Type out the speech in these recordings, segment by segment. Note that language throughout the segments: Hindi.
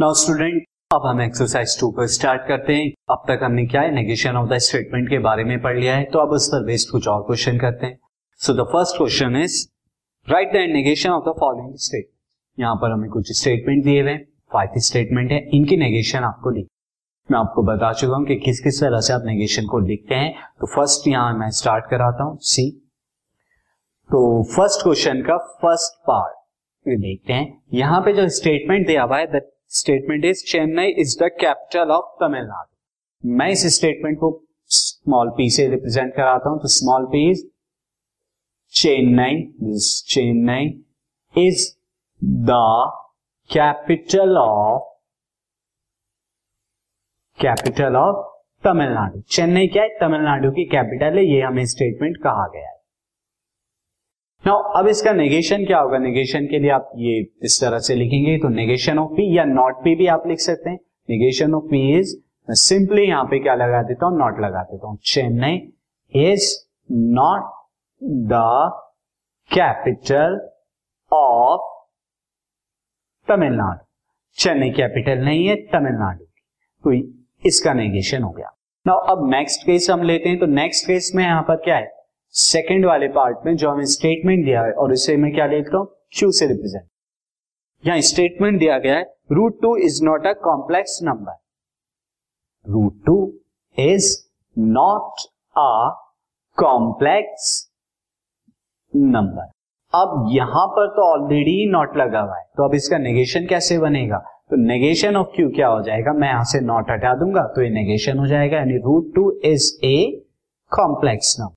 नाउ स्टूडेंट अब हम एक्सरसाइज टू को स्टार्ट करते हैं। अब तक हमने क्या है? नेगेशन ऑफ़ द स्टेटमेंट के बारे में पढ़ लिया है। तो अब उस पर बेस्ड कुछ और क्वेश्चन करते हैं। So the first question is write the negation of the following statement यहाँ पर हमें कुछ स्टेटमेंट दिए हुए फाइव स्टेटमेंट है। इनकी नेगेशन आपको लिख मैं आपको बता चुका हूँ कि किस किस तरह से आप नेगेशन को लिखते हैं। तो फ़र्स्ट यहाँ मैं स्टार्ट कराता हूँ। सी तो फ़र्स्ट क्वेश्चन का फ़र्स्ट पार्ट देखते हैं। यहाँ पे जो स्टेटमेंट दिया हुआ है the statement is Chennai is the capital of Tamil Nadu मैं इस स्टेटमेंट को स्मॉल पी से रिप्रेजेंट कराता हूँ तो small P is Chennai Chennai is the capital of capital of Tamil Nadu Chennai क्या है? तमिलनाडु की कैपिटल है, ये हमें स्टेटमेंट कहा गया है। नाउ अब इसका नेगेशन क्या होगा? नेगेशन के लिए आप ये इस तरह से लिखेंगे तो नेगेशन ऑफ़ पी या नॉट पी भी आप लिख सकते हैं। Negation of P is simply यहाँ पे क्या लगा देता हूँ? नॉट लगा देता हूँ। Chennai is not the capital of Tamil Nadu Chennai capital नहीं है तमिलनाडु तो इसका नेगेशन हो गया। नाउ अब नेक्स्ट केस हम लेते हैं तो नेक्स्ट केस में यहाँ पर क्या है? सेकेंड वाले पार्ट में जो हमें स्टेटमेंट दिया है, और इसे मैं क्या लिखता हूँ? क्यू से रिप्रेजेंट यहाँ स्टेटमेंट दिया गया है root two is not a complex number root two is not a complex number अब यहाँ पर तो ऑलरेडी नॉट लगा हुआ है। तो अब इसका नेगेशन कैसे बनेगा? तो नेगेशन ऑफ़ क्यू क्या हो जाएगा? मैं यहाँ से नॉट हटा दूँगा तो ये नेगेशन हो जाएगा, यानी root two is a complex number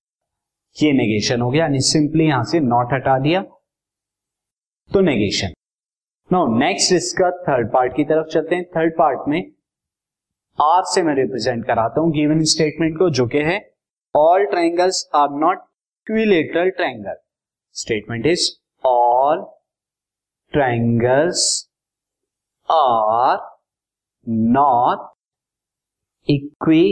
ये नेगेशन हो गया, यानी सिंपली यहाँ से नॉट हटा दिया तो नेगेशन नो नेक्स्ट इसका थर्ड पार्ट की तरफ़ चलते हैं। थर्ड पार्ट में आर से मैं रिप्रेजेंट कराता हूँ गिवन स्टेटमेंट को, जो के है all triangles are not equilateral triangle statement is all triangles are not equilateral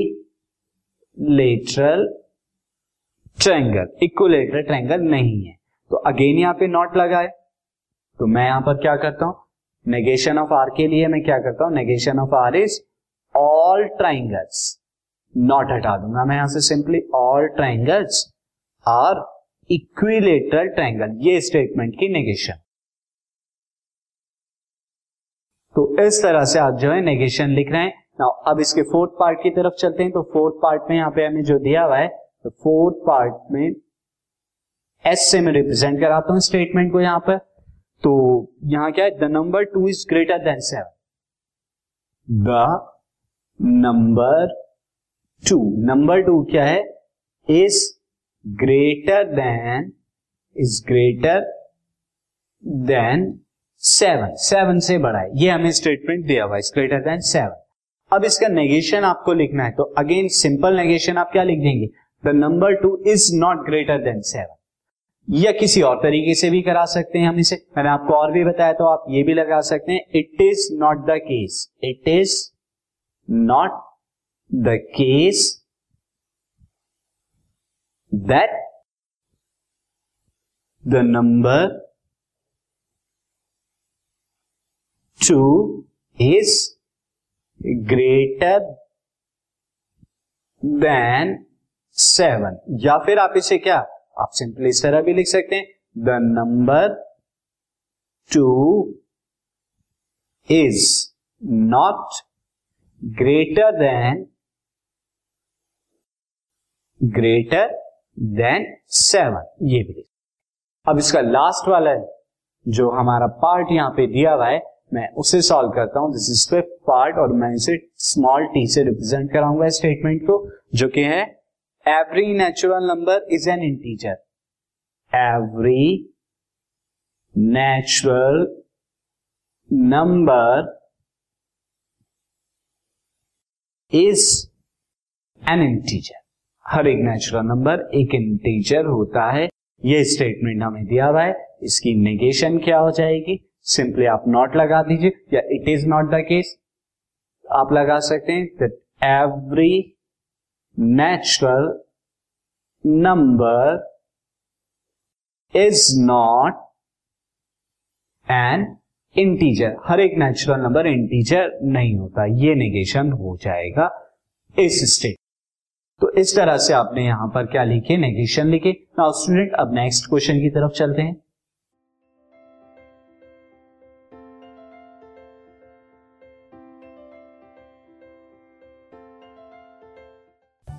triangle equilateral triangle नहीं है। तो अगेन यहाँ पे नॉट लगाए। तो मैं यहाँ पर क्या करता हूँ? नेगेशन ऑफ़ आर के लिए मैं क्या करता हूँ? Negation of R is all triangles not हटा दूँगा मैं यहाँ से simply all triangles are equilateral triangle ये स्टेटमेंट की नेगेशन तो इस तरह से आप जो है नेगेशन लिख रहे हैं। नाउ अब इसके फोर्थ पार्ट की तरफ़ चलते हैं। तो फोर्थ पार्ट में यहाँ पे हमें जो दिया हुआ है तो फोर्थ पार्ट में एस से मैं रिप्रेजेंट कराता हूँ स्टेटमेंट को यहाँ पर। तो यहाँ क्या है? The number two is greater than seven the number two number two क्या है? Is greater than is greater than seven seven से बड़ा है। ये हमें स्टेटमेंट दिया हुआ है ग्रेटर देन सेवन अब इसका नेगेशन आपको लिखना है। तो अगेन सिंपल नेगेशन आप क्या लिख देंगे? The number two is not greater than seven या किसी और तरीके से भी करा सकते हैं हम इसे। मैंने आपको और भी बताया तो आप ये भी लगा सकते हैं it is not the case it is not the case that the number two is greater than seven. या फिर आप इसे क्या? आप सिंपली इस तरह भी लिख सकते हैं। The number two is not greater than greater than seven ये भी अब इसका लास्ट वाला है, जो हमारा पार्ट यहाँ पे दिया हुआ है, मैं उसे सॉल्व करता हूँ। दिस इज़ फिफ्थ पार्ट और मैं इसे स्मॉल टी से रिप्रेजेंट कराऊँगा स्टेटमेंट को, जो कि है every natural number is an integer every natural number is an integer हर एक नेचुरल नंबर एक इंटीजर होता है। ये स्टेटमेंट हमें दिया हुआ है। इसकी नेगेशन क्या हो जाएगी? सिंपली आप नॉट लगा दीजिए। या it is not the case आप लगा सकते हैं that every natural number is not an integer हर एक नेचुरल नंबर इंटीजर नहीं होता। ये नेगेशन हो जाएगा इस स्टेट तो इस तरह से आपने यहाँ पर क्या लिखे? नेगेशन लिखे। नाउ स्टूडेंट अब नेक्स्ट क्वेश्चन की तरफ़ चलते हैं।